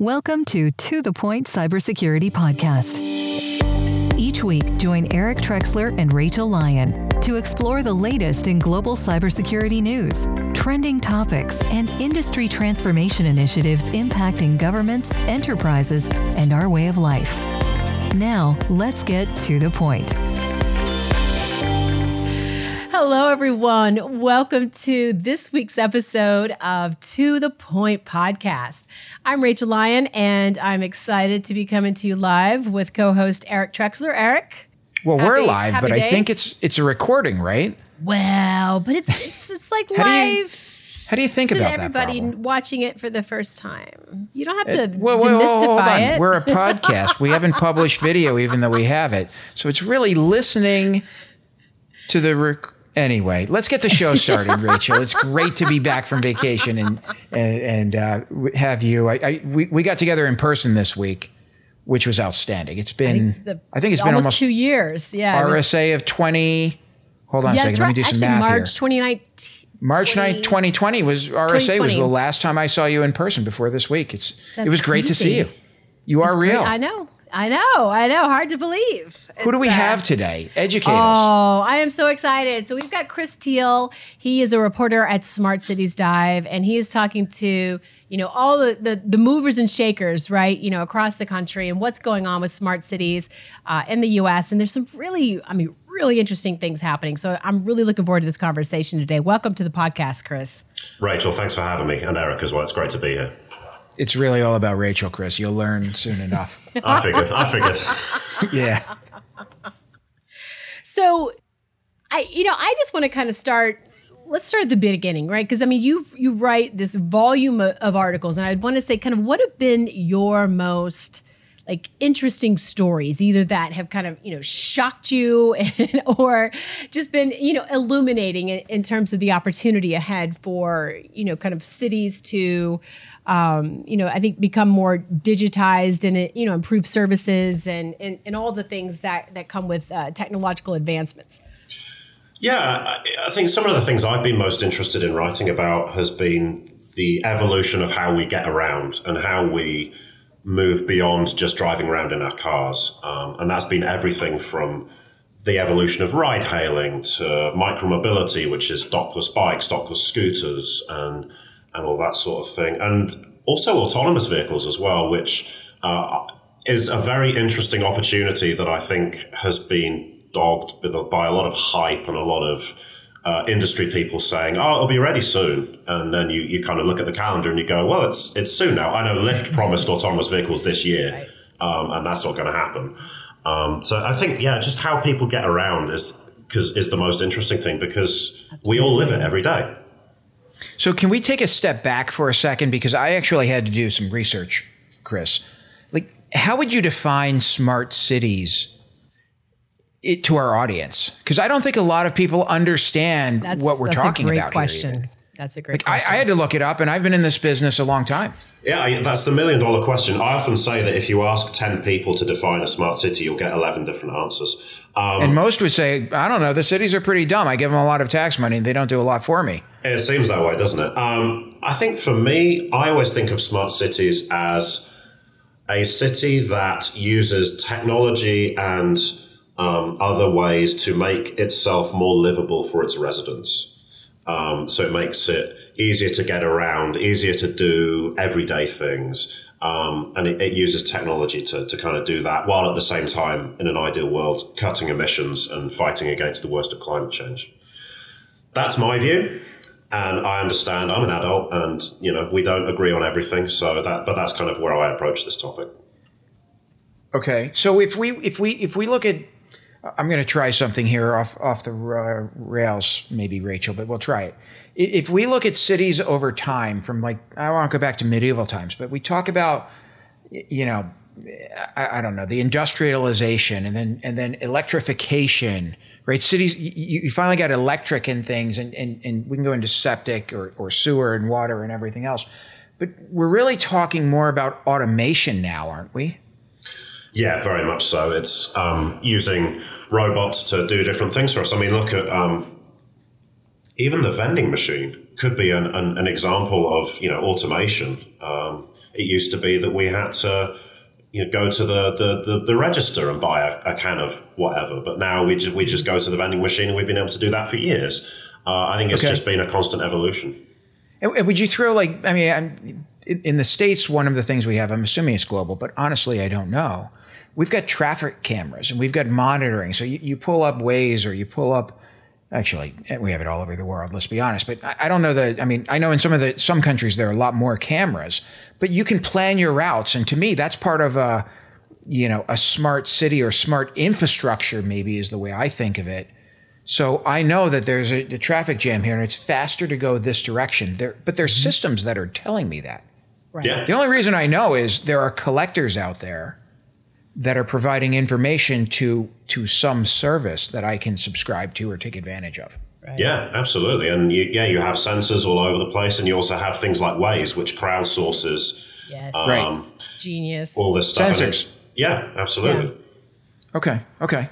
Welcome to To The Point Cybersecurity Podcast. Each week, join Eric Trexler and Rachel Lyon to explore the latest in global cybersecurity news, trending topics, and industry transformation initiatives impacting governments, enterprises, and our way of life. Now, let's get to the point. Hello, everyone. Welcome to this week's episode of To the Point podcast. I'm Rachel Lyon, and I'm excited to be coming to you live with co host Eric Trexler. Eric? Well, we're live, but day. I think it's it's a recording, right? Well, but it's it's, it's like live. You, how do you think about everybody that? watching it for the first time? You don't have to it, well, well, demystify hold on. it. We're a podcast. we haven't published video, even though we have it. So it's really listening to the rec- Anyway, let's get the show started, Rachel. It's great to be back from vacation and and, and uh, have you. I, I, we we got together in person this week, which was outstanding. It's been I think, the, I think it's been almost, almost two years. Yeah, RSA of twenty. Hold on yeah, a second. Let me do some Actually, math March 2019. March 9th, 2020 was RSA 2020. was the last time I saw you in person before this week. It's That's it was great crazy. to see you. You are real. I know. I know, I know. Hard to believe. Who do we uh, have today? Educate oh, us. Oh, I am so excited. So we've got Chris Teale. He is a reporter at Smart Cities Dive, and he is talking to you know all the, the, the movers and shakers, right? You know, across the country and what's going on with smart cities uh, in the U.S. And there's some really, I mean, really interesting things happening. So I'm really looking forward to this conversation today. Welcome to the podcast, Chris. Rachel, thanks for having me, and Eric as well. It's great to be here it's really all about Rachel, Chris. You'll learn soon enough. I figured. I figured. yeah. So, I you know I just want to kind of start. Let's start at the beginning, right? Because I mean, you you write this volume of, of articles, and I would want to say, kind of, what have been your most like interesting stories either that have kind of you know shocked you or just been you know illuminating in, in, terms of the opportunity ahead for you know kind of cities to um, you know, I think become more digitized and you know, improve services and, and, and all the things that, that come with uh, technological advancements. Yeah, I think some of the things I've been most interested in writing about has been the evolution of how we get around and how we move beyond just driving around in our cars. Um, and that's been everything from the evolution of ride hailing to micromobility, which is dockless bikes, dockless scooters, and and all that sort of thing. And also autonomous vehicles as well, which uh, is a very interesting opportunity that I think has been dogged by a lot of hype and a lot of uh, industry people saying, "Oh, it'll be ready soon," and then you, you kind of look at the calendar and you go, "Well, it's it's soon now." I know Lyft promised autonomous vehicles this year, um, and that's not going to happen. Um, so I think, yeah, just how people get around is because is the most interesting thing because we all live it every day. So, can we take a step back for a second? Because I actually had to do some research, Chris. Like, how would you define smart cities it, to our audience? Because I don't think a lot of people understand that's, what we're talking about question. here. That's a great like, I, I, had to look it up, and I've been in this business a long time. Yeah, that's the million dollar question. I often say that if you ask 10 people to define a smart city, you'll get 11 different answers. Um, and most would say, I don't know, the cities are pretty dumb. I give them a lot of tax money, and they don't do a lot for me. It seems that way, doesn't it? Um, I think for me, I always think of smart cities as a city that uses technology and um, other ways to make itself more livable for its residents. Um, so it makes it easier to get around, easier to do everyday things. Um, and it, it, uses technology to, to kind of do that while at the same time, in an ideal world, cutting emissions and fighting against the worst of climate change. That's my view. And I understand I'm an adult and, you know, we don't agree on everything. So that, but that's kind of where I approach this topic. Okay. So if we, if we, if we look at I'm going to try something here off off the rails, maybe Rachel, but we'll try it. If we look at cities over time, from like I want to go back to medieval times, but we talk about, you know, I, I don't know, the industrialization and then and then electrification, right? Cities, you, you finally got electric and things, and, and and we can go into septic or, or sewer and water and everything else, but we're really talking more about automation now, aren't we? Yeah, very much so. It's um, using robots to do different things for us. I mean, look at um, even the vending machine could be an, an, an, example of you know automation. Um, It used to be that we had to you know, go to the, the, the, the register and buy a, a, can of whatever. But now we just, we just go to the vending machine and we've been able to do that for years. Uh, I think it's okay. just been a constant evolution. And would you throw like, I mean, in the States, one of the things we have, I'm assuming it's global, but honestly, I don't know. We've got traffic cameras and we've got monitoring. So you, you pull up Waze or you pull up, actually, we have it all over the world, let's be honest. But I, I don't know that, I mean, I know in some of the, some countries there are a lot more cameras, but you can plan your routes. And to me, that's part of a, you know, a smart city or smart infrastructure, maybe is the way I think of it. So I know that there's a, a traffic jam here and it's faster to go this direction. There, but there's mm-hmm. systems that are telling me that. Right. Yeah. The only reason I know is there are collectors out there that are providing information to to some service that I can subscribe to or take advantage of. Right. Yeah, absolutely. And you, yeah, you have sensors all over the place, and you also have things like Waze, which crowdsources. Yes. Um, right. Genius. All this stuff. Sensors. Yeah, absolutely. Yeah. Okay. Okay.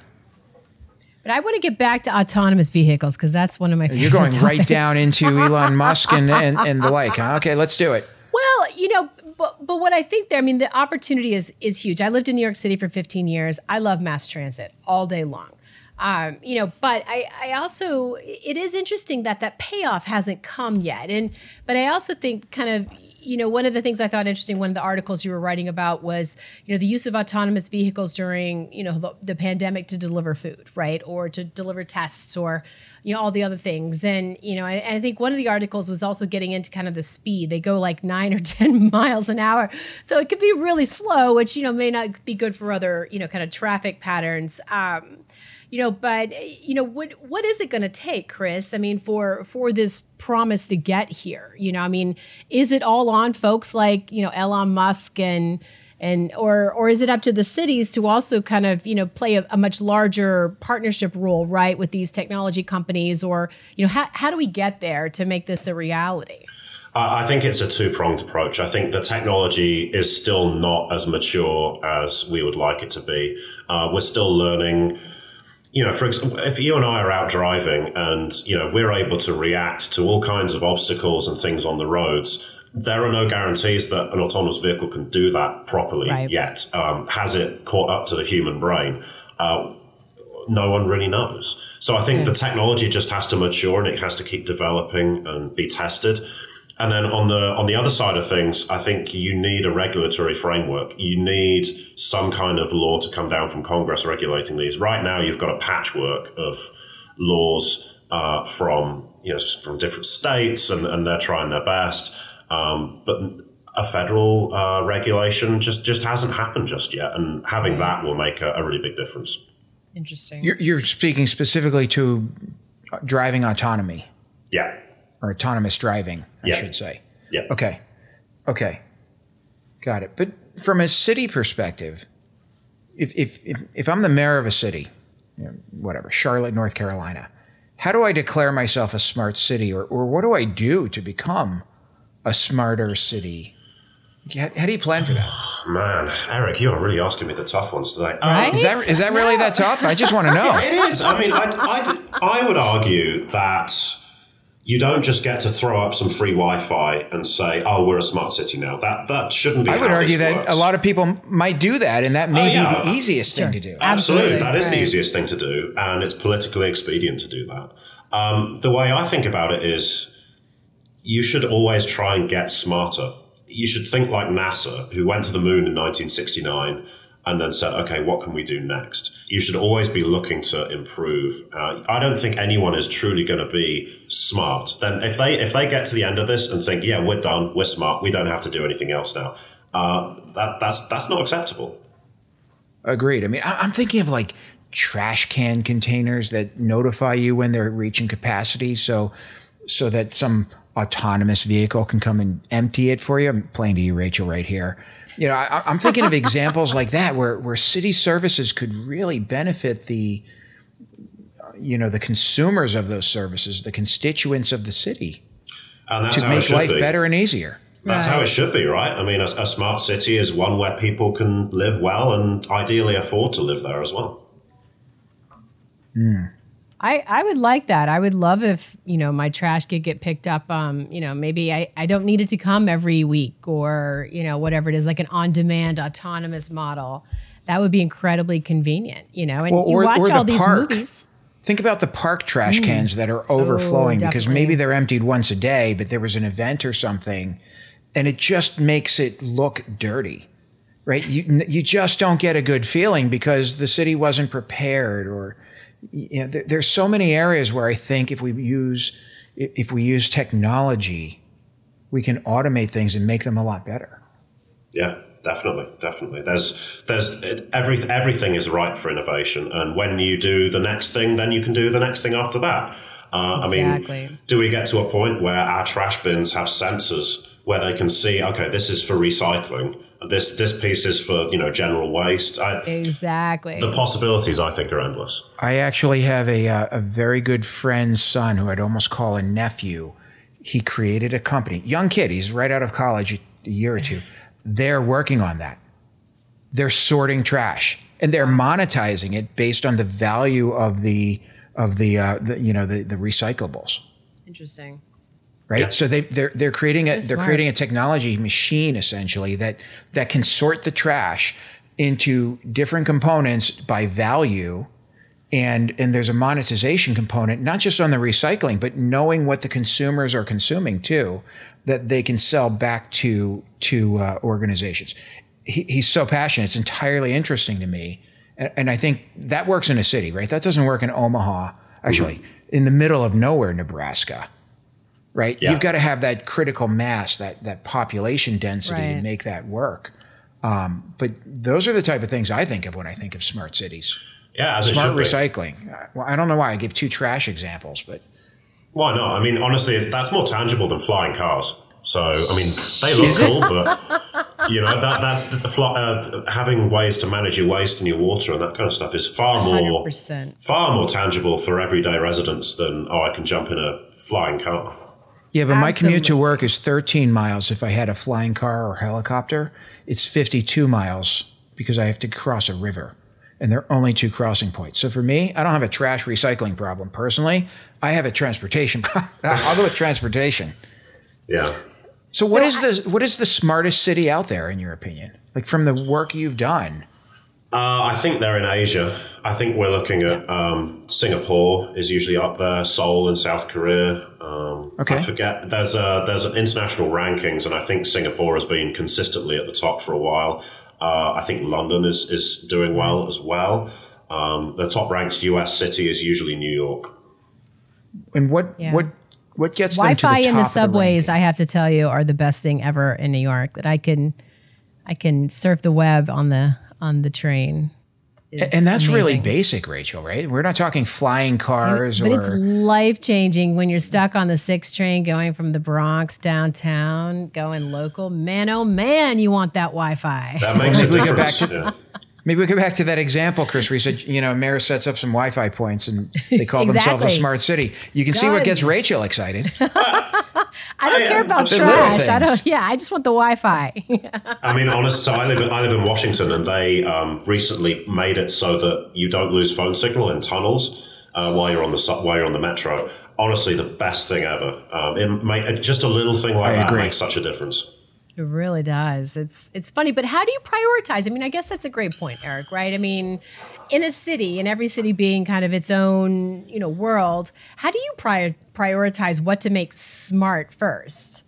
But I want to get back to autonomous vehicles because that's one of my favorite. You're going topics. right down into Elon Musk and, and, and the like. Huh? Okay, let's do it. Well, you know, but but what I think there, I mean, the opportunity is is huge. I lived in New York City for 15 years. I love mass transit all day long. Um, you know, but I, I also it is interesting that that payoff hasn't come yet, and but I also think kind of you know, one of the things I thought interesting, one of the articles you were writing about was, you know, the use of autonomous vehicles during, you know, the, the pandemic to deliver food, right, or to deliver tests, or you know all the other things. And you know I, I, think one of the articles was also getting into kind of the speed. They go like nine or ten miles an hour. So it could be really slow which you know may not be good for other you know kind of traffic patterns. Um, you know but you know what what is it going to take chris i mean for for this promise to get here you know i mean is it all on folks like you know elon musk and and or or is it up to the cities to also kind of you know play a, a much larger partnership role right with these technology companies or you know how, how do we get there to make this a reality I think it's a two pronged approach. I think the technology is still not as mature as we would like it to be. Uh, we're still learning you know, for example, if you and I are out driving and, you know, we're able to react to all kinds of obstacles and things on the roads, there are no guarantees that an autonomous vehicle can do that properly right. yet. Um, has it caught up to the human brain? Uh, no one really knows. So I think yeah. the technology just has to mature and it has to keep developing and be tested. And then on the on the other side of things, I think you need a regulatory framework. You need some kind of law to come down from Congress regulating these. Right now, you've got a patchwork of laws uh, from you know from different states, and, and they're trying their best. Um, but a federal uh, regulation just just hasn't happened just yet, and having that will make a, a really big difference. Interesting. You're, you're speaking specifically to driving autonomy. Yeah or autonomous driving, I yeah. should say. Yeah. Okay. Okay. Got it. But from a city perspective, if if if, if I'm the mayor of a city, you know, whatever, Charlotte, North Carolina, how do I declare myself a smart city, or or what do I do to become a smarter city? How, how do you plan for that? Man, Eric, you're really asking me the tough ones today. Um, right? Is that is that really that tough? I just want to know. it is. I mean, I, I, I would argue that you don't just get to throw up some free Wi-Fi and say, "Oh, we're a smart city now." That that shouldn't be. I would argue that works. a lot of people might do that, and that may oh, yeah. be the easiest sure. thing to do. Absolutely, Absolutely. that is right. the easiest thing to do, and it's politically expedient to do that. Um, the way I think about it is, you should always try and get smarter. You should think like NASA, who went to the moon in 1969 and then said, okay, what can we do next? You should always be looking to improve. Uh, I don't think anyone is truly going to be smart. Then if they if they get to the end of this and think, yeah, we're done, we're smart, we don't have to do anything else now, uh, that that's that's not acceptable. Agreed. I mean, I'm thinking of like trash can containers that notify you when they're reaching capacity, so so that some autonomous vehicle can come and empty it for you. I'm playing to you, Rachel, right here. You know, I, am thinking of examples like that where where city services could really benefit the, you know, the consumers of those services, the constituents of the city, to make life be. better and easier. That's right. how it should be, right? I mean, a, a, smart city is one where people can live well and ideally afford to live there as well. Mm. I, I would like that. I would love if, you know, my trash could get picked up. Um, you know, maybe I, I don't need it to come every week or, you know, whatever it is, like an on demand autonomous model. That would be incredibly convenient, you know, and Well, you watch or the all these park. movies. Think about the park trash cans that are overflowing because maybe they're emptied once a day, but there was an event or something, and it just makes it look dirty, right? You you just don't get a good feeling because the city wasn't prepared, or you know, there, there's so many areas where I think if we use if we use technology, we can automate things and make them a lot better. Yeah, definitely, definitely. There's, there's it, every everything is ripe for innovation, and when you do the next thing, then you can do the next thing after that. Uh, I mean, do we get to a point where our trash bins have sensors where they can see, okay, this is for recycling, this this piece is for you know general waste? I, Exactly. the possibilities, I think, are endless. I actually have a, uh, a very good friend's son who I'd almost call a nephew. He created a company, young kid, he's right out of college a, a year or two. They're working on that. They're sorting trash and they're monetizing it based on the value of the of the, uh, the you know the, the recyclables, Interesting. Right? Yeah. So they they're they're creating a So they're smart. creating a technology machine essentially that that can sort the trash into different components by value. And and there's a monetization component not just on the recycling but knowing what the consumers are consuming too that they can sell back to to uh, organizations. He, he's so passionate. It's entirely interesting to me. And, and i think that works in a city right? That doesn't work in omaha actually in the middle of nowhere nebraska right Yeah. you've got to have that critical mass that that population density to make that work um, but those are the type of things i think of when i think of smart cities Yeah, as smart recycling. Uh, Well, I don't know why I give two trash examples, but Why not? I mean, honestly, that's more tangible than flying cars. So, I mean, they look cool, but you know that that's the fly, uh, having ways to manage your waste and your water and that kind of stuff is far more 100%. far more tangible for everyday residents than oh, I can jump in a flying car. Yeah, but my commute to work is 13 miles if I had a flying car or helicopter. It's 52 miles because I have to cross a river. And there are only two crossing points. So for me, I don't have a trash recycling problem personally. I have a transportation problem. I'll go with transportation. Yeah. So what is the what is the smartest city out there in your opinion? Like from the work you've done? Uh, I think they're in Asia. I think we're looking at um, Singapore is usually up there, Seoul in South Korea. Um, Okay. I forget. There's a, there's an international rankings, and I think Singapore has been consistently at the top for a while. Uh, I think London is is doing well as well. Um, the top ranked U.S. city is usually New York. And what Yeah. what what gets them to the Wi-Fi top in the subways, ranking? I have to tell you, are the best thing ever in New York. That I can, I can surf the web on the on the train. It's And that's really basic, Rachel, right? We're not talking flying cars But it's life changing when you're stuck on the six train going from the Bronx downtown, going local. Man, oh man, you want that Wi-Fi. That makes a Maybe we go difference. back to- yeah. maybe we go back to that example, Chris, where you said, you know, mayor sets up some Wi-Fi points and they call themselves a smart city. You can see what gets Rachel excited. I don't I, care about I'm trash. I don't. Yeah, I just want the Wi-Fi. I mean, honest. So I live. In, I live in Washington, and they um, recently made it so that you don't lose phone signal in tunnels uh, while you're on the while you're on the metro. Honestly, the best thing ever. Um, it make, just a little thing like I that agree. makes such a difference. It really does. It's it's funny, but how do you prioritize? I mean, I guess that's a great point, Eric. Right? I mean, in a city, in every city being kind of its own, you know, world, how do you prior, prioritize what to make smart first?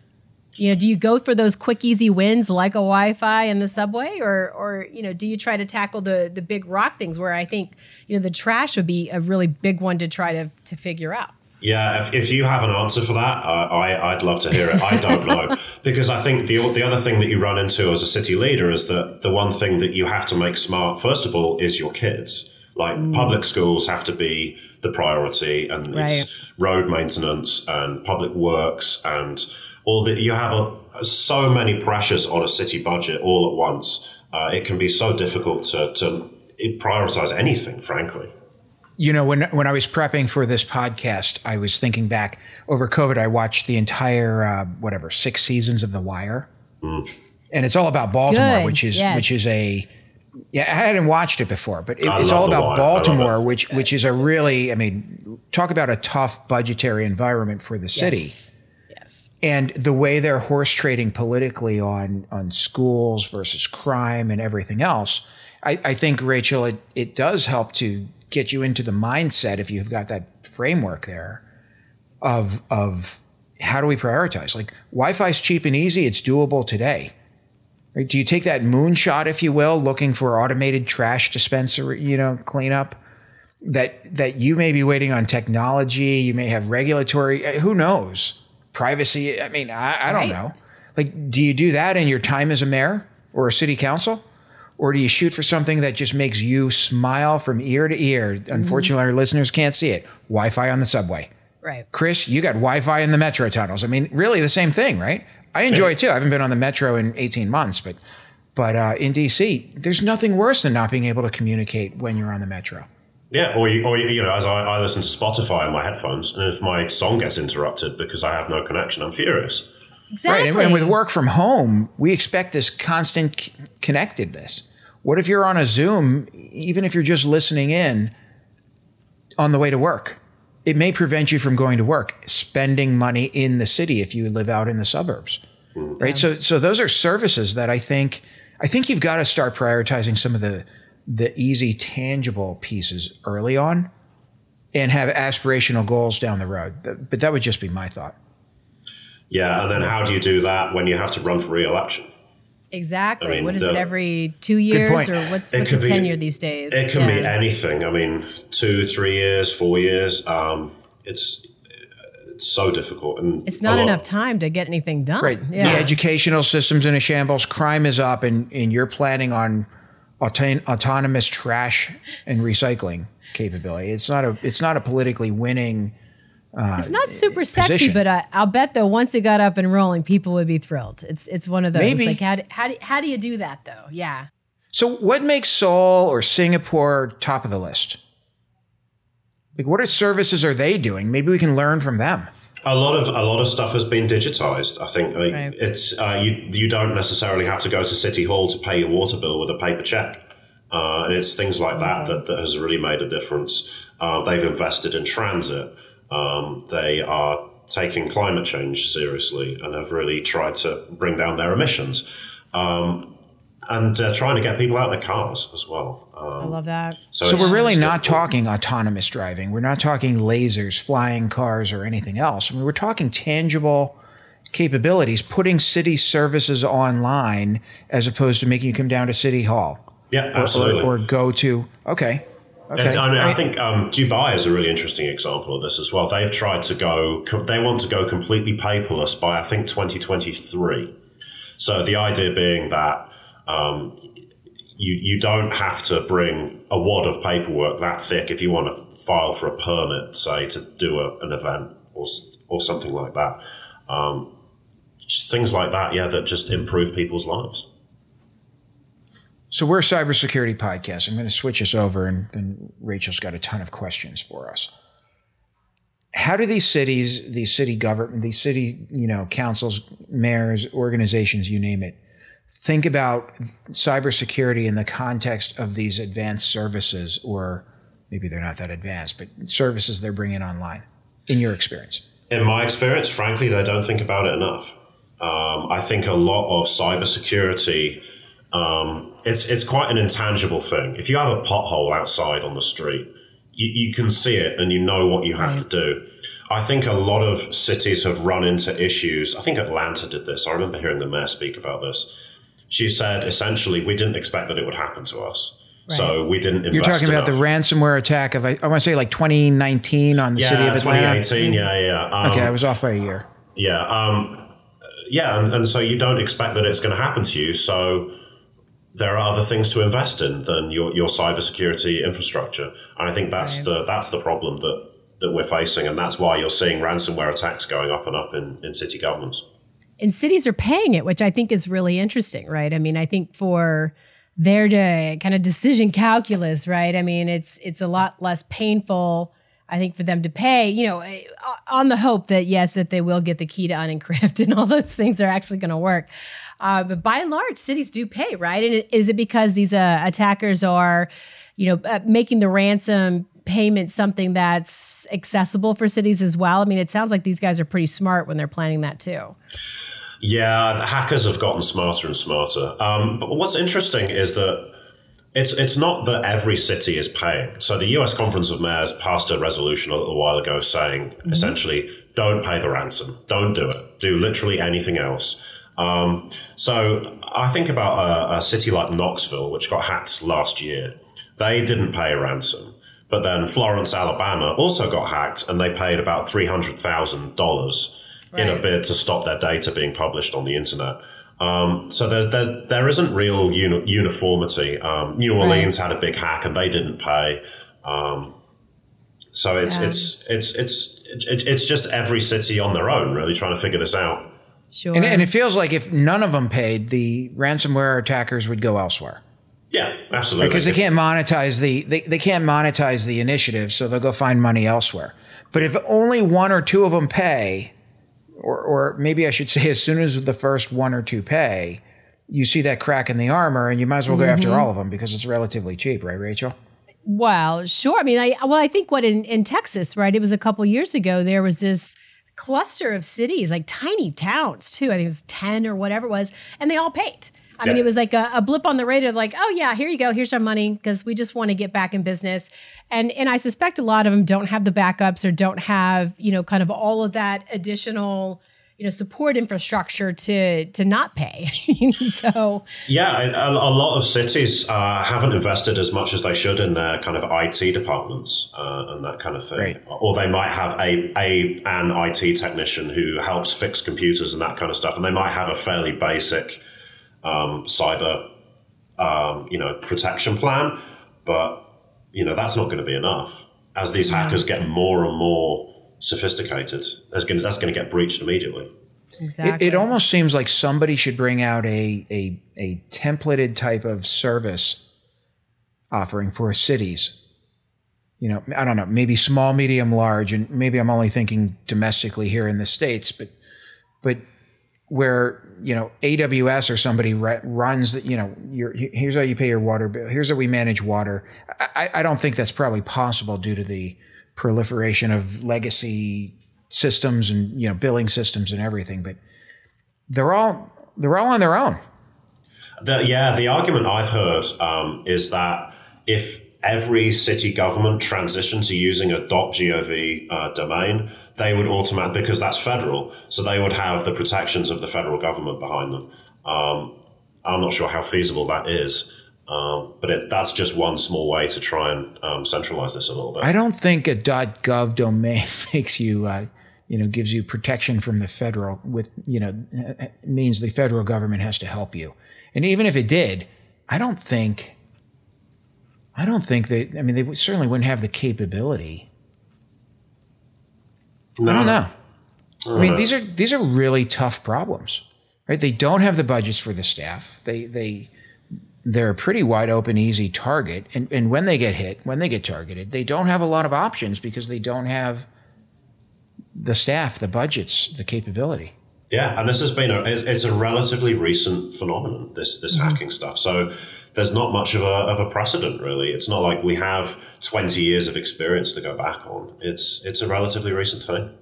You know, do you go for those quick, easy wins like a Wi-Fi in the subway, or or you know, do you try to tackle the the big rock things where I think you know the trash would be a really big one to try to to figure out. Yeah, if, if you have an answer for that, uh, I I'd love to hear it. I don't know because I think the the other thing that you run into as a city leader is that the one thing that you have to make smart first of all is your kids. Like public schools have to be the priority, and it's road maintenance and public works and all that. You have a, so many pressures on a city budget all at once. Uh, it can be so difficult to to prioritize anything, frankly. You know, when when I was prepping for this podcast, I was thinking back over COVID. I watched the entire uh, whatever six seasons of The Wire, and it's all about Baltimore, Good, which is yes. which is a Yeah, I hadn't watched it before, but it, it's all about Wire. Baltimore, it. which which is a really, I mean, talk about a tough budgetary environment for the city. Yes. Yes. and the way they're horse trading politically on on schools versus crime and everything else, I, I think Rachel, it, it does help to get you into the mindset if you've got that framework there of of how do we prioritize? Like Wi-Fi is cheap and easy; it's doable today. Right? Do you take that moonshot, if you will, looking for automated trash dispenser, you know, cleanup? That that you may be waiting on technology, you may have regulatory, uh, who knows, privacy. I mean, I, I don't Right. know. Like, do you do that in your time as a mayor or a city council? Or do you shoot for something that just makes you smile from ear to ear? Unfortunately, our listeners can't see it. Wi Fi on the subway. Right. Chris, you got Wi Fi in the metro tunnels. I mean, really the same thing, right? I enjoy it too. I haven't been on the metro in 18 months, but but uh, in DC, there's nothing worse than not being able to communicate when you're on the metro. Yeah, or you, or you you know, as I, I listen to Spotify on my headphones, and if my song gets interrupted because I have no connection, I'm furious. Exactly. Right. And, with work from home, we expect this constant c- connectedness. What if you're on a Zoom, even if you're just listening in on the way to work? It may prevent you from going to work, spending money in the city if you live out in the suburbs. Mm-hmm. Right. So so those are services that I think I think you've got to start prioritizing some of the the easy tangible pieces early on and have aspirational goals down the road. But that would just be my thought. Yeah, and then how do you do that when you have to run for re-election? exactly. I mean, what is the- it every two years or what's, It what's the be- tenure these days? It can be anything. I mean, two, three years, four years. Um, it's it's so difficult, and It's not enough time to get anything done. Right. Yeah. The educational system's in a shambles. Crime is up, and, and you're planning on auton- autonomous trash and recycling capability. It's not a it's not a politically winning. It's not super sexy, position. but I, I'll bet though once it got up and rolling, people would be thrilled. It's it's one of those. Maybe. Like how do, how do, how do you do that though? Yeah. So, what makes Seoul or Singapore top of the list? Like, what are services are they doing? Maybe we can learn from them. A lot of a lot of stuff has been digitized. I think like, Right. it's uh, you you don't necessarily have to go to City Hall to pay your water bill with a paper check, uh, and it's things like that, that that has really made a difference. Uh, they've invested in transit. Um, they are taking climate change seriously and have really tried to bring down their emissions. Um, and uh, trying to get people out of their cars as well. I Um, love that. so So, we're really not difficult. talking autonomous driving. We're not talking lasers, flying cars, or anything else. I mean, we're talking tangible capabilities, putting city services online as opposed to making you come down to City Hall. Yeah, or- absolutely. Or, go to, okay. Okay. I, mean, I think um, Dubai is a really interesting example of this as well. They've tried to go, they want to go completely paperless by I think 2023. So the idea being that um, you you don't have to bring a wad of paperwork that thick if you want to file for a permit, say to do a, an event or or something like that. Um, things like that, yeah, that just improve people's lives. So we're a cybersecurity podcast. I'm going to switch us over, and then Rachel's got a ton of questions for us. How do these cities, these city government, these city, you know, councils, mayors, organizations, you name it, think about cybersecurity in the context of these advanced services, or maybe they're not that advanced, but services they're bringing online? In your experience, In my experience, frankly, they don't think about it enough. Um, I think a lot of cybersecurity, um, it's it's quite an intangible thing. If you have a pothole outside on the street, you, you can see it and you know what you have to do. I think a lot of cities have run into issues. I think Atlanta did this. I remember hearing the mayor speak about this. She said essentially, we didn't expect that it would happen to us. So we didn't you're talking about the ransomware attack of I, I want to say like 2019 on the city of Atlanta. 2018. Yeah, yeah. Um, Okay, I was off by a year. Yeah, um, yeah, and, and so you don't expect that it's going to happen to you. So there are other things to invest in than your your cybersecurity infrastructure, and I think that's the that's the problem that that we're facing, and that's why you're seeing ransomware attacks going up and up in, in city governments. and cities are paying it, which I think is really interesting, right? I mean, I think for their to kind of decision calculus, right? I mean, it's it's a lot less painful. I think for them to pay, you know, eh, on the hope that yes, that they will get the key to unencrypt and all those things are actually going to work. Uh, but by and large, cities do pay, right? And is it because these uh, attackers are, you know, uh, making the ransom payment something that's accessible for cities as well? I mean, it sounds like these guys are pretty smart when they're planning that too. Yeah, hackers have gotten smarter and smarter. Um, but what's interesting is that it's it's not that every city is paying. So the U.S. Conference of Mayors passed a resolution a little while ago saying mm-hmm. essentially, don't pay the ransom, don't do it, do literally anything else. Um, so I think about a, a city like Knoxville, which got hacked last year. They didn't pay a ransom. But then Florence, Alabama also got hacked and they paid about $300,000 right. in a bid to stop their data being published on the internet. Um, so there, there, there isn't real uni- uniformity. Um, New Orleans right. had a big hack and they didn't pay. Um, so it's, yeah. it's, it's, it's, it's, it's just every city on their own really trying to figure this out. Sure. And, and it feels like if none of them paid, the ransomware attackers would go elsewhere. Yeah, absolutely. Because they can't monetize the they, they can't monetize the initiative, so they'll go find money elsewhere. But if only one or two of them pay, or or maybe I should say, as soon as the first one or two pay, you see that crack in the armor, and you might as well go mm-hmm. after all of them because it's relatively cheap, right, Rachel? Well, sure. I mean, I well, I think what in in Texas, right? It was a couple years ago. There was this cluster of cities, like tiny towns too. I think it was ten or whatever it was, and they all paid. I yeah. mean, it was like a, a, blip on the radar, like, oh yeah, here you go, here's our money, because we just want to get back in business. And and I suspect a lot of them don't have the backups or don't have, you know, kind of all of that additional, you know, support infrastructure to to not pay. so yeah, a, a, lot of cities uh, haven't invested as much as they should in their kind of IT departments uh, and that kind of thing. Right. Or they might have a a an IT technician who helps fix computers and that kind of stuff, and they might have a fairly basic um, cyber, um, you know, protection plan. But you know that's not going to be enough. As these hackers get more and more sophisticated, that's going to, that's going to get breached immediately. Exactly. It, it, almost seems like somebody should bring out a, a a templated type of service offering for cities. You know, I don't know, maybe small, medium, large, and maybe I'm only thinking domestically here in the states, but but where you know AWS or somebody runs you know your here's how you pay your water bill. Here's how we manage water. I, I don't think that's probably possible due to the proliferation of legacy systems and you know billing systems and everything but they're all they're all on their own. The, yeah the argument I've heard um, is that if every city government transitioned to using a .gov uh, domain they would automatically, because that's federal, so they would have the protections of the federal government behind them. Um, I'm not sure how feasible that is, um, but it, that's just one small way to try and um, centralize this a little bit. I don't think a .gov domain makes you, uh, you know, gives you protection from the federal. With you know, means the federal government has to help you, and even if it did, I don't think. I don't think that. I mean, they certainly wouldn't have the capability no. I don't know. I, I mean, know. these are these are really tough problems, right? They don't have the budgets for the staff. They they they're a pretty wide open, easy target. And and when they get hit, when they get targeted, they don't have a lot of options because they don't have the staff, the budgets, the capability. Yeah, and this has been a it's, it's a relatively recent phenomenon. This this mm-hmm. hacking stuff. So there's not much of a, of a precedent really. It's not like we have 20 years of experience to go back on. It's it's a relatively recent thing.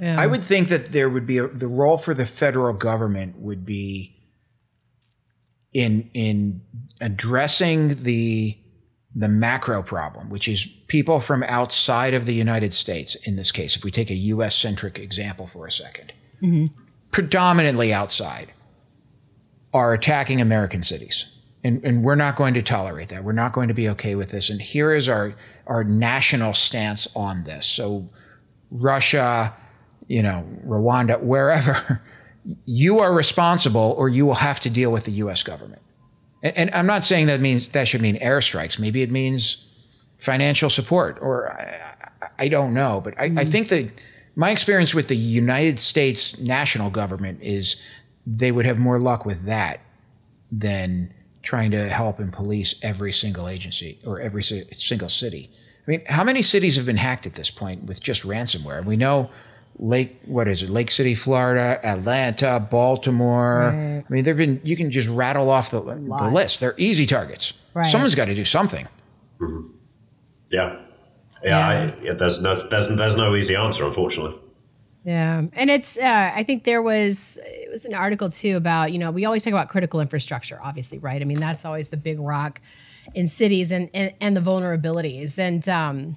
Yeah. I would think that there would be a, the role for the federal government would be in in addressing the the macro problem, which is people from outside of the United States. In this case, if we take a U.S. centric example for a 2nd mm-hmm. predominantly outside, are attacking American cities and, and we're not going to tolerate that. We're not going to be okay with this. And here is our our national stance on this. So Russia, you know, Rwanda, wherever, you are responsible or you will have to deal with the US government. And, and I'm not saying that means that should mean airstrikes. Maybe it means financial support or I, I don't know. But I, mm. I think that my experience with the United States national government is they would have more luck with that than trying to help and police every single agency or every single city. I mean, how many cities have been hacked at this point with just ransomware? We know Lake, what is it? Lake City, Florida, Atlanta, Baltimore. Right. I mean, there've been. You can just rattle off the, the list. They're easy targets. Right. Someone's got to do something. Mm-hmm. Yeah. Yeah, I, there's, no, there's, there's no easy answer, unfortunately. Yeah, and it's. Uh, I think there was it was an article too about you know we always talk about critical infrastructure, obviously, right? I mean that's always the big rock in cities and and, and the vulnerabilities and. Um,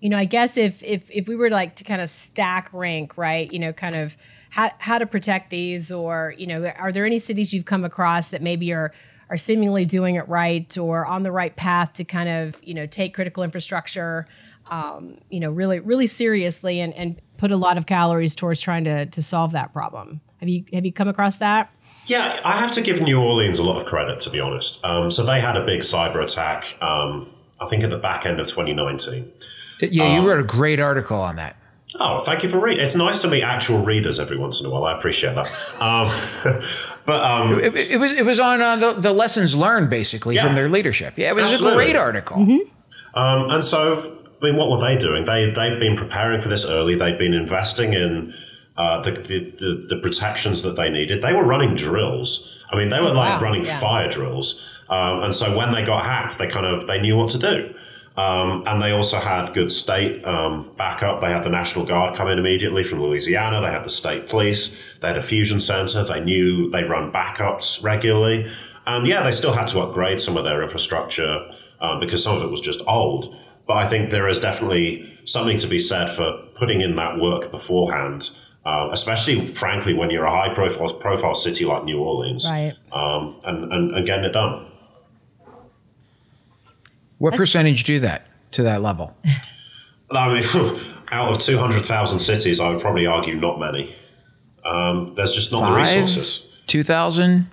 you know, I guess if if if we were like to kind of stack rank, right? You know, kind of how how to protect these, or you know, are there any cities you've come across that maybe are are seemingly doing it right or on the right path to kind of you know take critical infrastructure, um, you know, really really seriously and and put a lot of calories towards trying to to solve that problem? Have you have you come across that? Yeah, I have to give New Orleans a lot of credit, to be honest. Um, so they had a big cyber attack, um, I think, at the back end of 2019. Yeah, Um, you wrote a great article on that. Oh, thank you for reading. It's nice to meet actual readers every once in a while. I appreciate that. Um, but um, It, it was it was on uh, the, the lessons learned basically Yeah. from their leadership. Yeah, it was Absolutely. a great article. Um, and so, I mean, what were they doing? They they've been preparing for this early. They've been investing in uh, the, the, the the protections that they needed. They were running drills. I mean, they were like Wow, running yeah. fire drills. Um, and so when they got hacked, they kind of they knew what to do. Um, and they also had good state um, backup. They had the National Guard come in immediately from Louisiana. They had the state police. They had a fusion center. They knew they run backups regularly. And yeah, they still had to upgrade some of their infrastructure um, because some of it was just old. But I think there is definitely something to be said for putting in that work beforehand, um, especially, frankly, when you're a high profile, profile city like New Orleans, Right. um, and, and, and getting it done. What percentage do that to that level? I mean, out of 200,000 cities, I would probably argue not many. Um, there's just not the resources. two thousand.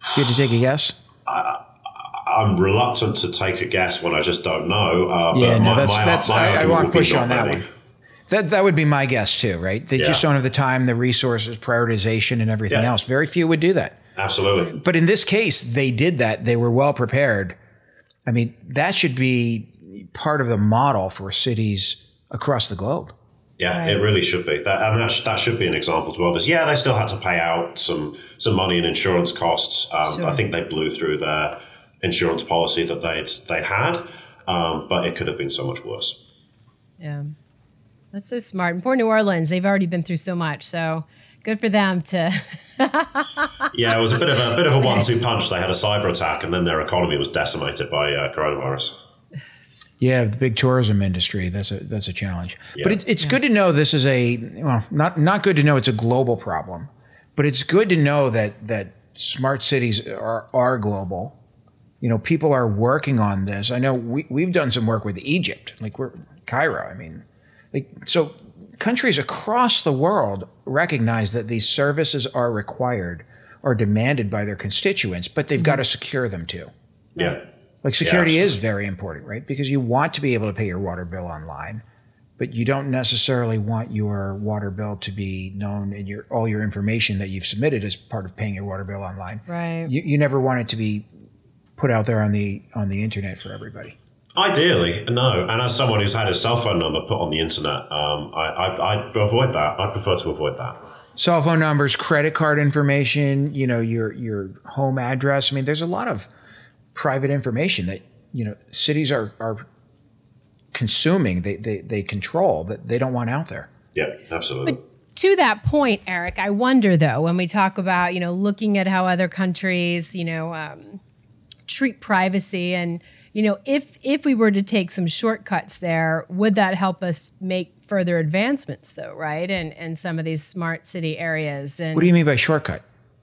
If you had to take a guess. I'm reluctant to take a guess when I just don't know. Uh, Yeah, but no, my, that's my, that's. my I, I argument want to push you not on that many. one. That that would be my guess too, right? They just don't have the time, the resources, prioritization, and everything Yeah. else. Very few would do that. Absolutely. But in this case, they did that. They were well prepared. I mean, that should be part of the model for cities across the globe. Yeah, it really should be. That, and that, sh- that should be an example to others. Yeah, they still had to pay out some some money in insurance costs. Um, Sure. I think they blew through their insurance policy that they'd they had, um, but it could have been so much worse. Yeah. That's so smart. And poor New Orleans, they've already been through so much. So good for them to. Yeah, it was a bit of a bit of a one-two punch. They had a cyber attack, and then their economy was decimated by uh, coronavirus. Yeah, the big tourism industry. That's a that's a challenge. But Yeah. it's it's good to know this is a well, not not good to know it's a global problem, but it's good to know that that smart cities are are global. You know, people are working on this. I know we we've done some work with Egypt, like we're Cairo. I mean, like so countries across the world recognize that these services are required or demanded by their constituents, but they've got to mm-hmm. secure them too. Yeah, Like security absolutely. is very important, right? Because you want to be able to pay your water bill online, but you don't necessarily want your water bill to be known and your all your information that you've submitted as part of paying your water bill online. Right. You, you never want it to be put out there on the on the internet for everybody. Ideally, no. And as someone who's had his cell phone number put on the internet, um, I, I, I avoid that. I prefer to avoid that. Cell phone numbers, credit card information, you know, your your home address. I mean, there's a lot of private information that, you know, cities are are consuming, they they, they control that they don't want out there. Yeah, absolutely. to that point, Eric, I wonder though, when we talk about, you know, looking at how other countries, you know, um, treat privacy and, you know, if if we were to take some shortcuts there, would that help us make further advancements though, right? And and some of these smart city areas and What do you mean by shortcut?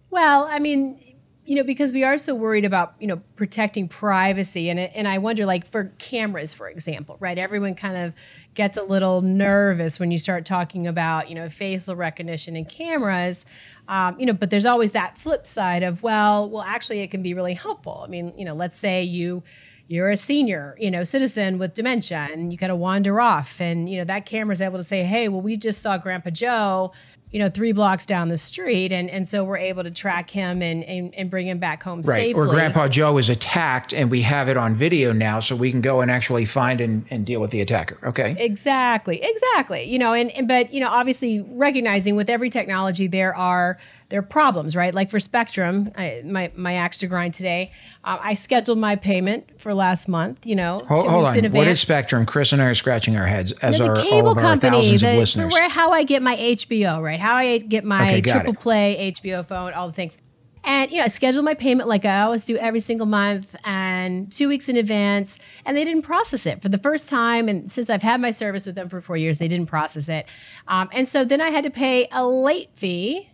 well, I mean, you know, because we are so worried about, you know, protecting privacy and it, and I wonder like for cameras for example, right? Everyone kind of gets a little nervous when you start talking about, you know, facial recognition and cameras. Um, you know, but there's always that flip side of, well, well actually it can be really helpful. I mean, you know, let's say you you're a senior, you know, citizen with dementia and you kind of wander off and, you know, that camera's able to say, "Hey, well we just saw Grandpa Joe you know, three blocks down the street. And, and so we're able to track him and, and, and bring him back home Right. safely. Or Grandpa Joe was attacked and we have it on video now so we can go and actually find and, and deal with the attacker. Okay. Exactly, exactly. You know, and, and but you know, obviously recognizing with every technology there are there are problems, right? Like for Spectrum, I, my my axe to grind today. Uh, I scheduled my payment for last month. You know, Hold, two hold weeks on. in advance. What is Spectrum? Chris and I are scratching our heads as the are cable all of our company, thousands the, of listeners. where how I get my HBO, right? How I get my Okay, triple it. play HBO phone, all the things. And you know, I scheduled my payment like I always do every single month and two weeks in advance, and they didn't process it for the first time. And since I've had my service with them for four years, they didn't process it. Um, and so then I had to pay a late fee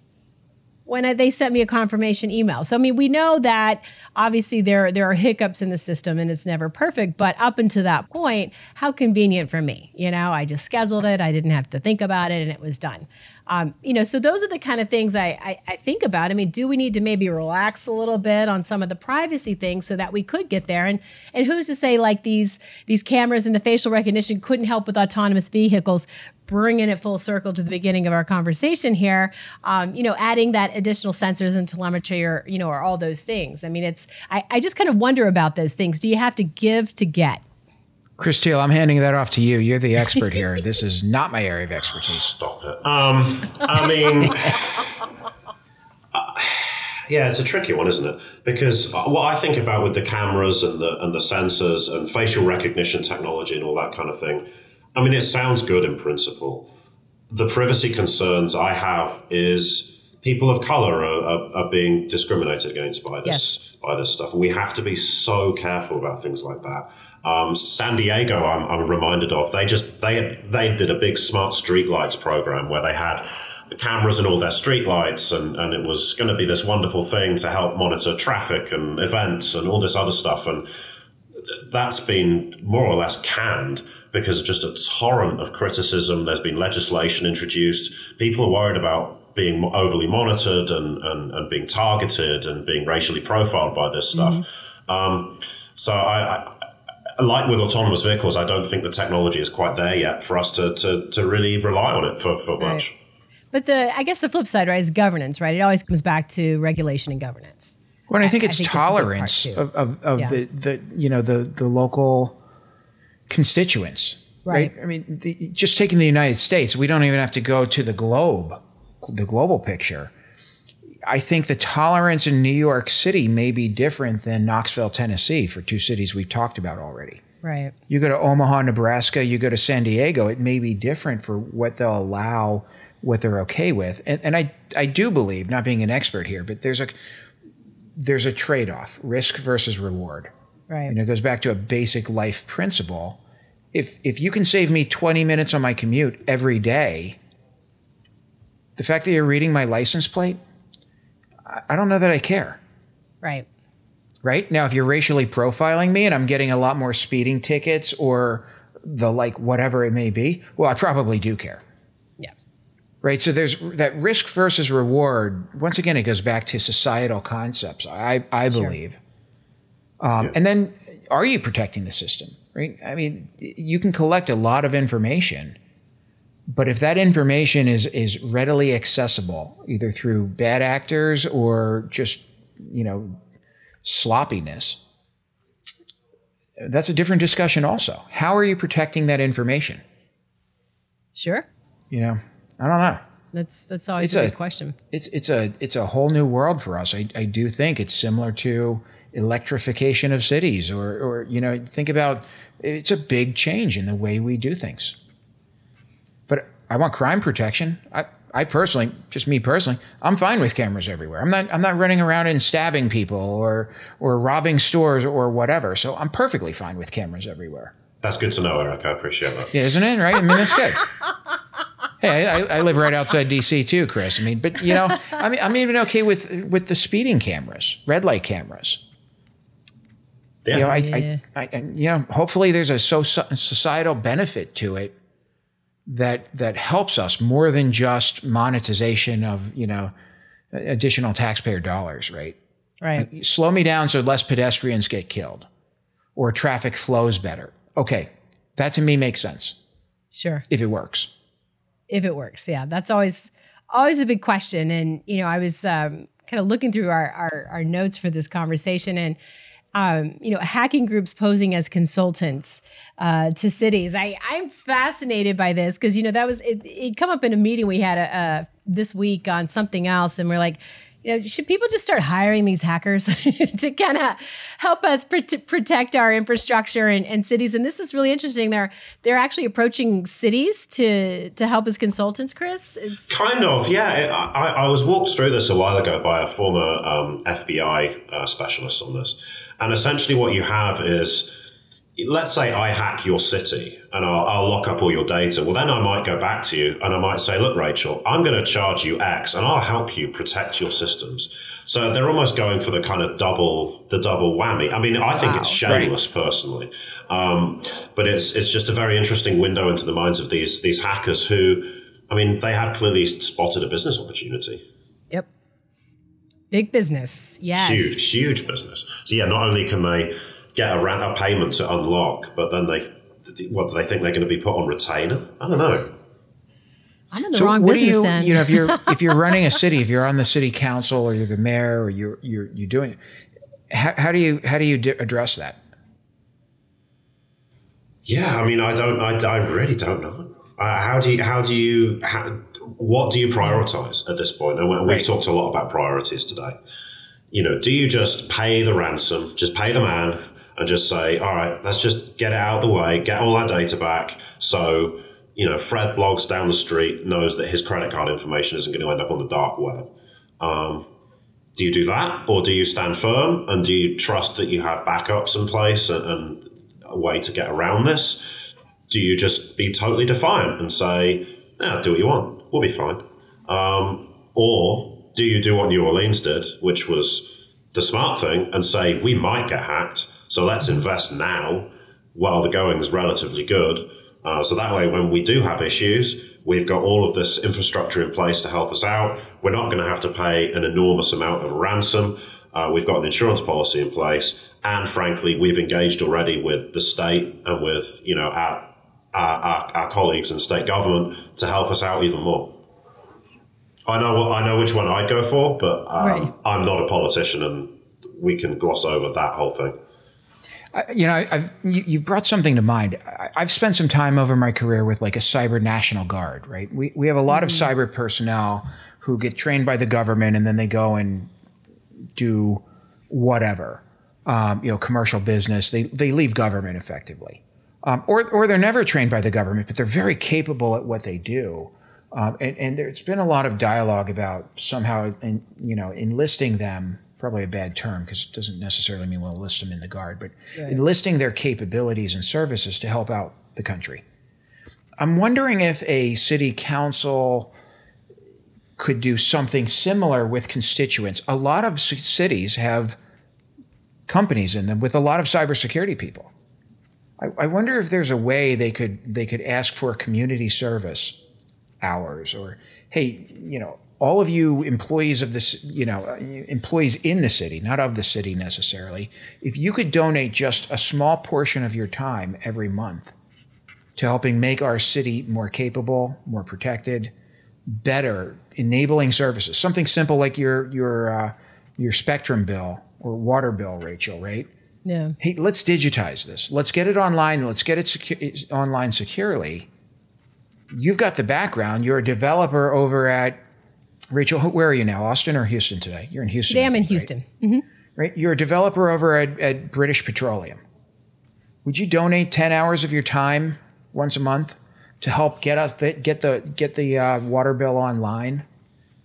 when I, they sent me a confirmation email. So I mean, we know that obviously there there are hiccups in the system and it's never perfect, but up until that point, how convenient for me. You know, I just scheduled it, I didn't have to think about it, and it was done. Um, you know, so those are the kind of things I, I I think about. I mean, do we need to maybe relax a little bit on some of the privacy things so that we could get there? And and who's to say like these these cameras and the facial recognition couldn't help with autonomous vehicles? bringing it full circle to the beginning of our conversation here, um, you know, adding that additional sensors and telemetry or, you know, or all those things. I mean, it's, I, I just kind of wonder about those things. Do you have to give to get? Chris Teale, I'm handing that off to you. You're the expert here. this is not my area of expertise. Stop it. Um, I mean, uh, yeah, it's a tricky one, isn't it? Because what I think about with the cameras and the and the sensors and facial recognition technology and all that kind of thing, I mean, it sounds good in principle. The privacy concerns I have is people of color are, are, are being discriminated against by this by this stuff, and we have to be so careful about things like that. Um, San Diego, I'm, I'm reminded of. They just they they did a big smart streetlights program where they had cameras in all their streetlights, and and it was going to be this wonderful thing to help monitor traffic and events and all this other stuff. And that's been more or less canned because of just a torrent of criticism. There's been legislation introduced. People are worried about being overly monitored and, and, and being targeted and being racially profiled by this stuff. Um, so I, like with autonomous vehicles, I don't think the technology is quite there yet for us to, to, to really rely on it for, for Right. much. But the, I guess the flip side, right, is governance, right? It always comes back to regulation and governance. Well, and I think I it's think that's the big part, tolerance too. of, of, of Yeah. the, the you know the the local constituents, Right. right? I mean, the, just taking the United States, we don't even have to go to the globe, the global picture. I think the tolerance in New York City may be different than Knoxville, Tennessee, for two cities we've talked about already. Right. You go to Omaha, Nebraska, you go to San Diego, it may be different for what they'll allow, what they're okay with. And, and I, I do believe, not being an expert here, but there's a there's a trade-off, risk versus reward. Right. And it goes back to a basic life principle. If if you can save me 20 minutes on my commute every day, the fact that you're reading my license plate, I, I don't know that I care right. right? Now, if you're racially profiling me and I'm getting a lot more speeding tickets or the like, whatever it may be, well, I probably do care, Yeah. right? So there's that risk versus reward. Once again, it goes back to societal concepts, I, I believe. Um, And then, are you protecting the system, right? I mean, you can collect a lot of information. But if that information is is readily accessible, either through bad actors or just you know sloppiness, that's a different discussion also. How are you protecting that information? Sure. You know, I don't know. That's that's always It's a a- good question. It's it's a it's a whole new world for us. I, I do think it's similar to electrification of cities or or you know, think about it's a big change in the way we do things. But I want crime protection. I I personally, just me personally, I'm fine with cameras everywhere. I'm not I'm not running around and stabbing people or or robbing stores or whatever. So I'm perfectly fine with cameras everywhere. That's good to know, Eric. I appreciate that. Yeah, isn't it? Right? I mean, that's good. hey, I, I live right outside DC too, Chris. I mean, but you know, I mean, I'm even okay with with the speeding cameras, red light cameras. Yeah. You know, I, Yeah. I, I, and, you know, hopefully there's a so societal benefit to it that that helps us more than just monetization of you know additional taxpayer dollars, right? Right. Slow me down so less pedestrians get killed, or traffic flows better. Okay, that to me makes sense Sure. if it works. if it works yeah that's always always a big question. And, you know, I was um, kind of looking through our, our, our notes for this conversation and, um, you know, hacking groups posing as consultants uh, to cities. I, I'm fascinated by this because, you know, that was, it, it come up in a meeting we had a, a, this week on something else. And we're like, you know, should people just start hiring these hackers to kind of help us pr- protect our infrastructure and, and, cities? And this is really interesting. They're they're actually approaching cities to to help as consultants. Chris is kind of yeah. I, I was walked through this a while ago by a former um, FBI uh, specialist on this, and essentially what you have is let's say I hack your city and I'll, I'll, lock up all your data. Well, then I might go back to you and I might say, look, Rachel, I'm going to charge you X and I'll help you protect your systems. So they're almost going for the kind of double, the double whammy. I mean, I think wow, it's shameless right. personally. Um, but it's, it's just a very interesting window into the minds of these, these hackers who, I mean, they have clearly spotted a business opportunity. Yep. Big business. Yes. Huge, huge business. So yeah, not only can they, get a, a payment to unlock, but then they, what do they think they're going to be put on retainer? I don't know. I'm in the so wrong business you, then. you know, if you're if you're running a city, if you're on the city council or you're the mayor or you're you're you're doing, how, how do you how do you address that? Yeah, I mean, I don't, I, I really don't know. Uh, how do you how do you how, what do you prioritize at this point? And we've right. talked a lot about priorities today. You know, do you just pay the ransom, just pay the man, and just say, all right, let's just get it out of the way, get all our data back. So, you know, Fred Bloggs down the street knows that his credit card information isn't going to end up on the dark web. Um, do you do that, or do you stand firm and do you trust that you have backups in place and, and a way to get around this? Do you just be totally defiant and say, "Yeah, do what you want, we'll be fine"? Um, or do you do what New Orleans did, which was the smart thing, and say, "We might get hacked." So let's invest now while the going is relatively good. Uh, so that way, when we do have issues, we've got all of this infrastructure in place to help us out. We're not going to have to pay an enormous amount of ransom. Uh, we've got an insurance policy in place, and frankly, we've engaged already with the state and with you know our our, our, our colleagues in state government to help us out even more. I know I know which one I'd go for, but um, right. I'm not a politician, and we can gloss over that whole thing you know, I've, you, have brought something to mind. I've spent some time over my career with like a cyber national guard, right? We, we have a lot mm-hmm. of cyber personnel who get trained by the government and then they go and do whatever, um, you know, commercial business. They, they leave government effectively. Um, or, or they're never trained by the government, but they're very capable at what they do. Um, and, and there's been a lot of dialogue about somehow, in, you know, enlisting them probably a bad term because it doesn't necessarily mean we'll enlist them in the guard, but right. enlisting their capabilities and services to help out the country. I'm wondering if a city council could do something similar with constituents. A lot of c- cities have companies in them with a lot of cybersecurity people. I, I wonder if there's a way they could they could ask for community service hours or hey, you know, all of you employees of this, you know, employees in the city, not of the city necessarily, if you could donate just a small portion of your time every month to helping make our city more capable, more protected, better, enabling services, something simple like your your uh, your spectrum bill or water bill, Rachel, right? Yeah. Hey, let's digitize this. Let's get it online. Let's get it secu- online securely. You've got the background. You're a developer over at Rachel, where are you now? Austin or Houston today? You're in Houston. Today I'm in Houston. Right? Mm-hmm. right? You're a developer over at, at British Petroleum. Would you donate 10 hours of your time once a month to help get us the, get the get the uh, water bill online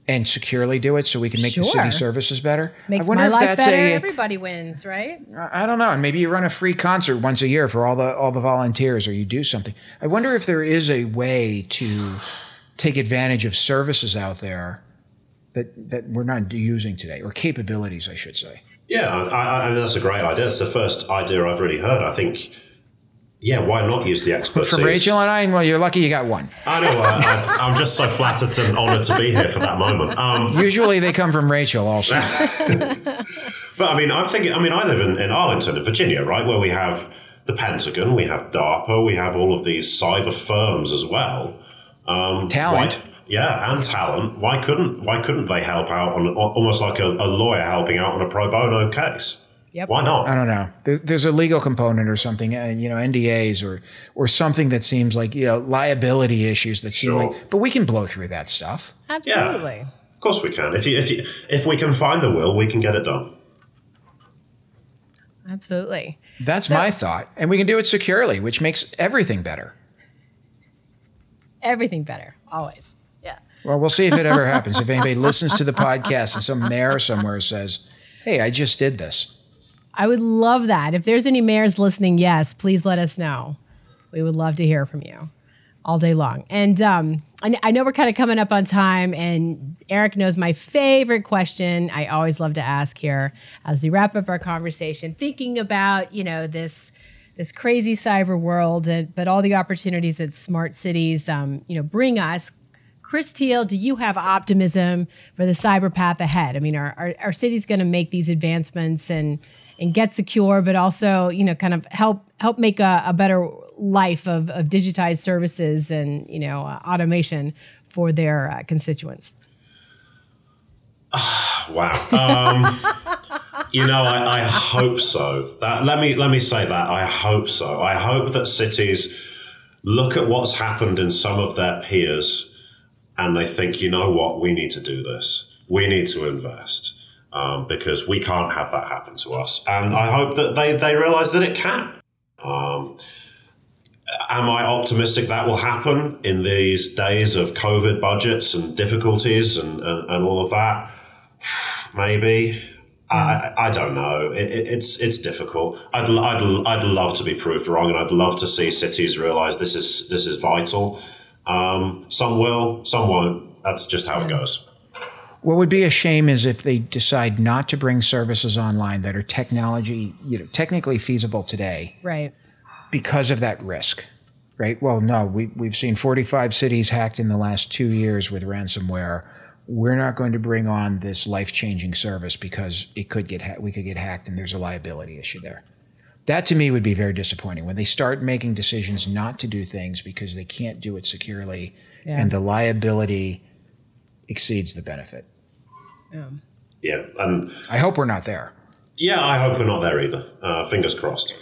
and securely do it so we can make sure. the city services better? Makes I wonder my if life that's better. A, Everybody wins, right? I don't know. And maybe you run a free concert once a year for all the all the volunteers, or you do something. I wonder if there is a way to take advantage of services out there that that we're not using today, or capabilities, I should say. Yeah, I, I, that's a great idea. It's the first idea I've really heard. I think, yeah, why not use the expertise? From Rachel and I, well, you're lucky you got one. I know. I, am just so flattered and honoured to be here for that moment. Um, Usually they come from Rachel also. but I mean, I'm thinking, I mean, I live in, in Arlington, in Virginia, right, where we have the Pentagon, we have DARPA, we have all of these cyber firms as well. Um, Talent. yeah, and talent. Why couldn't Why couldn't they help out on almost like a, a lawyer helping out on a pro bono case? Yep. Why not? I don't know. There, there's a legal component or something, uh, you know, NDAs or or something that seems like you know liability issues that seem Sure. like. But we can blow through that stuff. Absolutely. Of course we can. If you, if you, if we can find the will, we can get it done. Absolutely. That's my thought, and we can do it securely, which makes everything better. Everything better. Always. Yeah. Well, we'll see if it ever happens. If anybody listens to the podcast and some mayor somewhere says, "Hey, I just did this," I would love that. If there's any mayors listening, yes, please let us know. We would love to hear from you all day long. And um, I, I know we're kind of coming up on time, and Eric knows my favorite question. I always love to ask here as we wrap up our conversation, thinking about you know this this crazy cyber world, and, but all the opportunities that smart cities um, you know bring us. Chris Teale, do you have optimism for the cyber path ahead? I mean, are our, our city's going to make these advancements and and get secure, but also you know kind of help help make a, a better life of, of digitized services and you know uh, automation for their uh, constituents. Wow. Um, you know, I, I hope so. That, let me let me say that I hope so. I hope that cities look at what's happened in some of their peers, and they think, you know what, we need to do this. We need to invest um, because we can't have that happen to us. And I hope that they they realize that it can. Um, am I optimistic that will happen in these days of COVID budgets and difficulties and, and, and all of that? Maybe. I, I don't know. It, it, it's it's difficult. I'd, I'd, I'd love to be proved wrong, and I'd love to see cities realize this is this is vital. Um, some will, some won't. That's just how it goes. What would be a shame is if they decide not to bring services online that are technology, you know, technically feasible today Right. because of that risk, right? Well, no, we, we've seen 45 cities hacked in the last two years with ransomware. We're not going to bring on this life changing service because it could get ha- we could get hacked and there's a liability issue there. That to me would be very disappointing when they start making decisions not to do things because they can't do it securely Yeah. and the liability exceeds the benefit. Yeah, and I hope we're not there. yeah, I hope we're not there either. Uh, fingers crossed.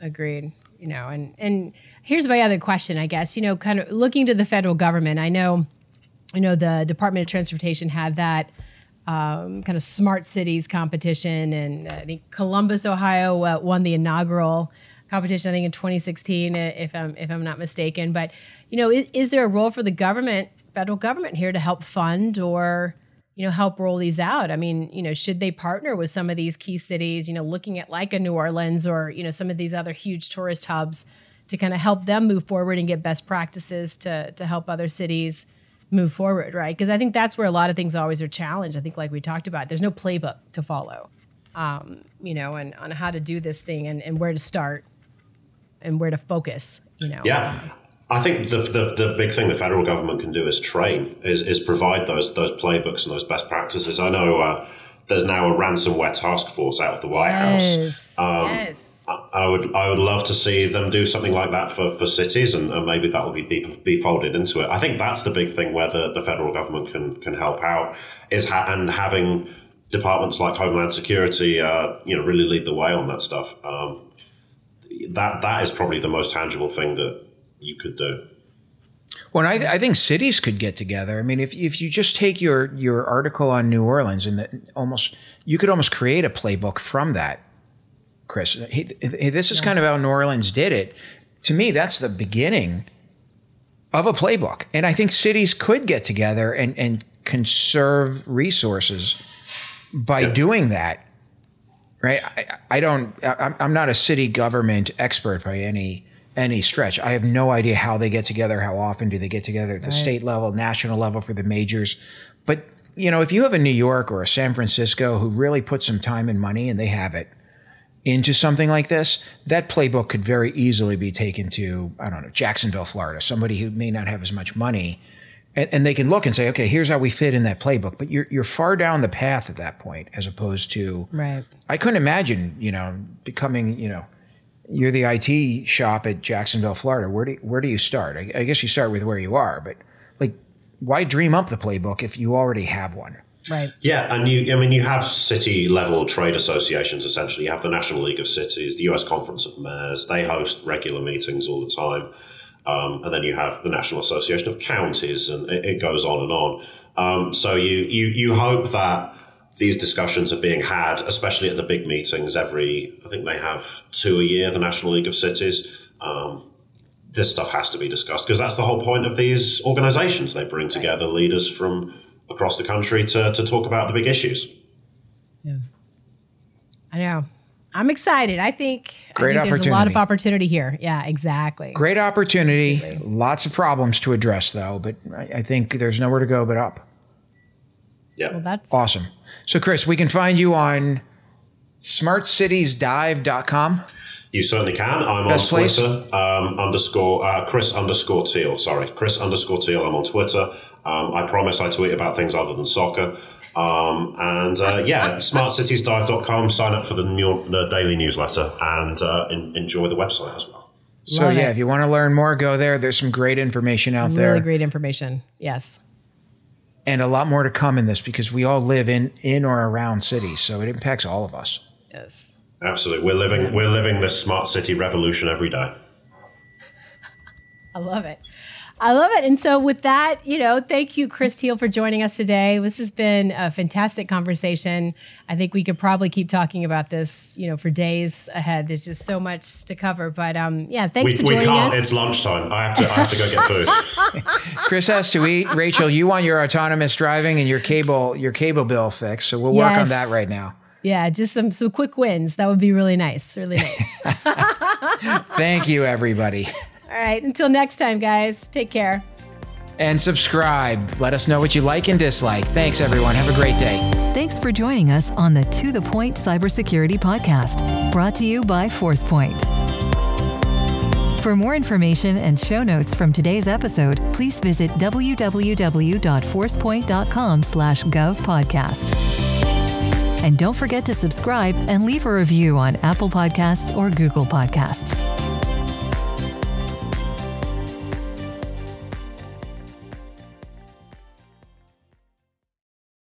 Agreed. You know, and and here's my other question, I guess. You know, kind of looking to the federal government. I know, you know the Department of Transportation had that um, kind of smart cities competition, and uh, I think Columbus, Ohio, uh, won the inaugural competition. I think in 2016, uh, if I'm if I'm not mistaken. But you know, is, is there a role for the government, federal government, here to help fund or you know help roll these out. I mean you know should they partner with some of these key cities you know looking at like a new orleans or you know some of these other huge tourist hubs to kind of help them move forward and get best practices to to help other cities move forward right? Because i think that's where a lot of things always are challenged. I think like we talked about there's no playbook to follow um, you know and on how to do this thing and, and where to start and where to focus you know? Yeah. I think the, the, the big thing the federal government can do is train, is, is provide those those playbooks and those best practices. I know uh, there's now a ransomware task force out of the White House. yes Um, yes I- I would I would love to see them do something like that for, for cities, and, and maybe that will be, be be folded into it. I think that's the big thing where the, the federal government can can help out is ha- and having departments like Homeland Security, uh, you know, really lead the way on that stuff. Um, that that is probably the most tangible thing that you could do. Well, I, I think cities could get together. I mean, if, if you just take your, your article on New Orleans and that almost you could almost create a playbook from that, Chris. Hey, hey, this is kind of how New Orleans did it. To me, that's the beginning of a playbook, and I think cities could get together and and conserve resources by doing that. Right? I, I don't. I'm, I'm not a city government expert by any any stretch. I have no idea how they get together. How often do they get together at the state level, national level for the majors? But you know, if you have a New York or a San Francisco who really put some time and money, and they have it into something like this, that playbook could very easily be taken to I don't know Jacksonville, Florida, somebody who may not have as much money. And, and they can look and say, okay, here's how we fit in that playbook. But you're, you're far down the path at that point, as opposed to right I couldn't imagine, you know, becoming, you know, you're the IT shop at Jacksonville, Florida. Where do where do you start? I, I guess you start with where you are, but like why dream up the playbook if you already have one? Right. Yeah, and you, I mean, you have city level trade associations essentially. You have the National League of Cities, the US Conference of Mayors, they host regular meetings all the time. Um, and then you have the National Association of Counties, and it, it goes on and on. Um, so you, you, you hope that these discussions are being had, especially at the big meetings every, I think they have two a year, the National League of Cities. Um, this stuff has to be discussed because that's the whole point of these organizations. They bring together leaders from across the country to, to talk about the big issues. Yeah. I know. I'm excited. I think, Great I think there's a lot of opportunity. opportunity here. Yeah, exactly. Great opportunity. Lots of problems to address, though, but I, I think there's nowhere to go but up. Yeah. Well, that's Awesome. So, Chris, we can find you on smartcitiesdive.com. You certainly can. I'm Best on place? Twitter, um, underscore, uh, Chris underscore Teale. Sorry, Chris underscore Teale. I'm on Twitter. Um, I promise I tweet about things other than soccer. Um, and uh, yeah, smartcitiesdive.com. Sign up for the, new, the daily newsletter and uh, en- enjoy the website as well. So, Love yeah, it. if you want to learn more, go there. There's some great information out there. really great information. Yes. And a lot more to come in this because we all live in in or around cities, so it impacts all of us. Yes. Absolutely, we're living we're living this smart city revolution every day. I love it. I love it. And so, with that, you know, thank you, Chris Teale, for joining us today. This has been a fantastic conversation. I think we could probably keep talking about this, you know, for days ahead. There's just so much to cover. But um, yeah, thanks We, for we joining can't. us. It's lunchtime. I have to I have to go get food. Chris has to eat. Rachel, you want your autonomous driving and your cable your cable bill fixed, so we'll work on that right now. yeah, just some some quick wins. That would be really nice. Really nice. Thank you, everybody. All right. Until next time, guys. Take care. And subscribe. Let us know what you like and dislike. Thanks, everyone. Have a great day. Thanks for joining us on the To The Point Cybersecurity Podcast, brought to you by ForcePoint. For more information and show notes from today's episode, please visit www.forcepoint.com slash govpodcast. And don't forget to subscribe and leave a review on Apple Podcasts or Google Podcasts.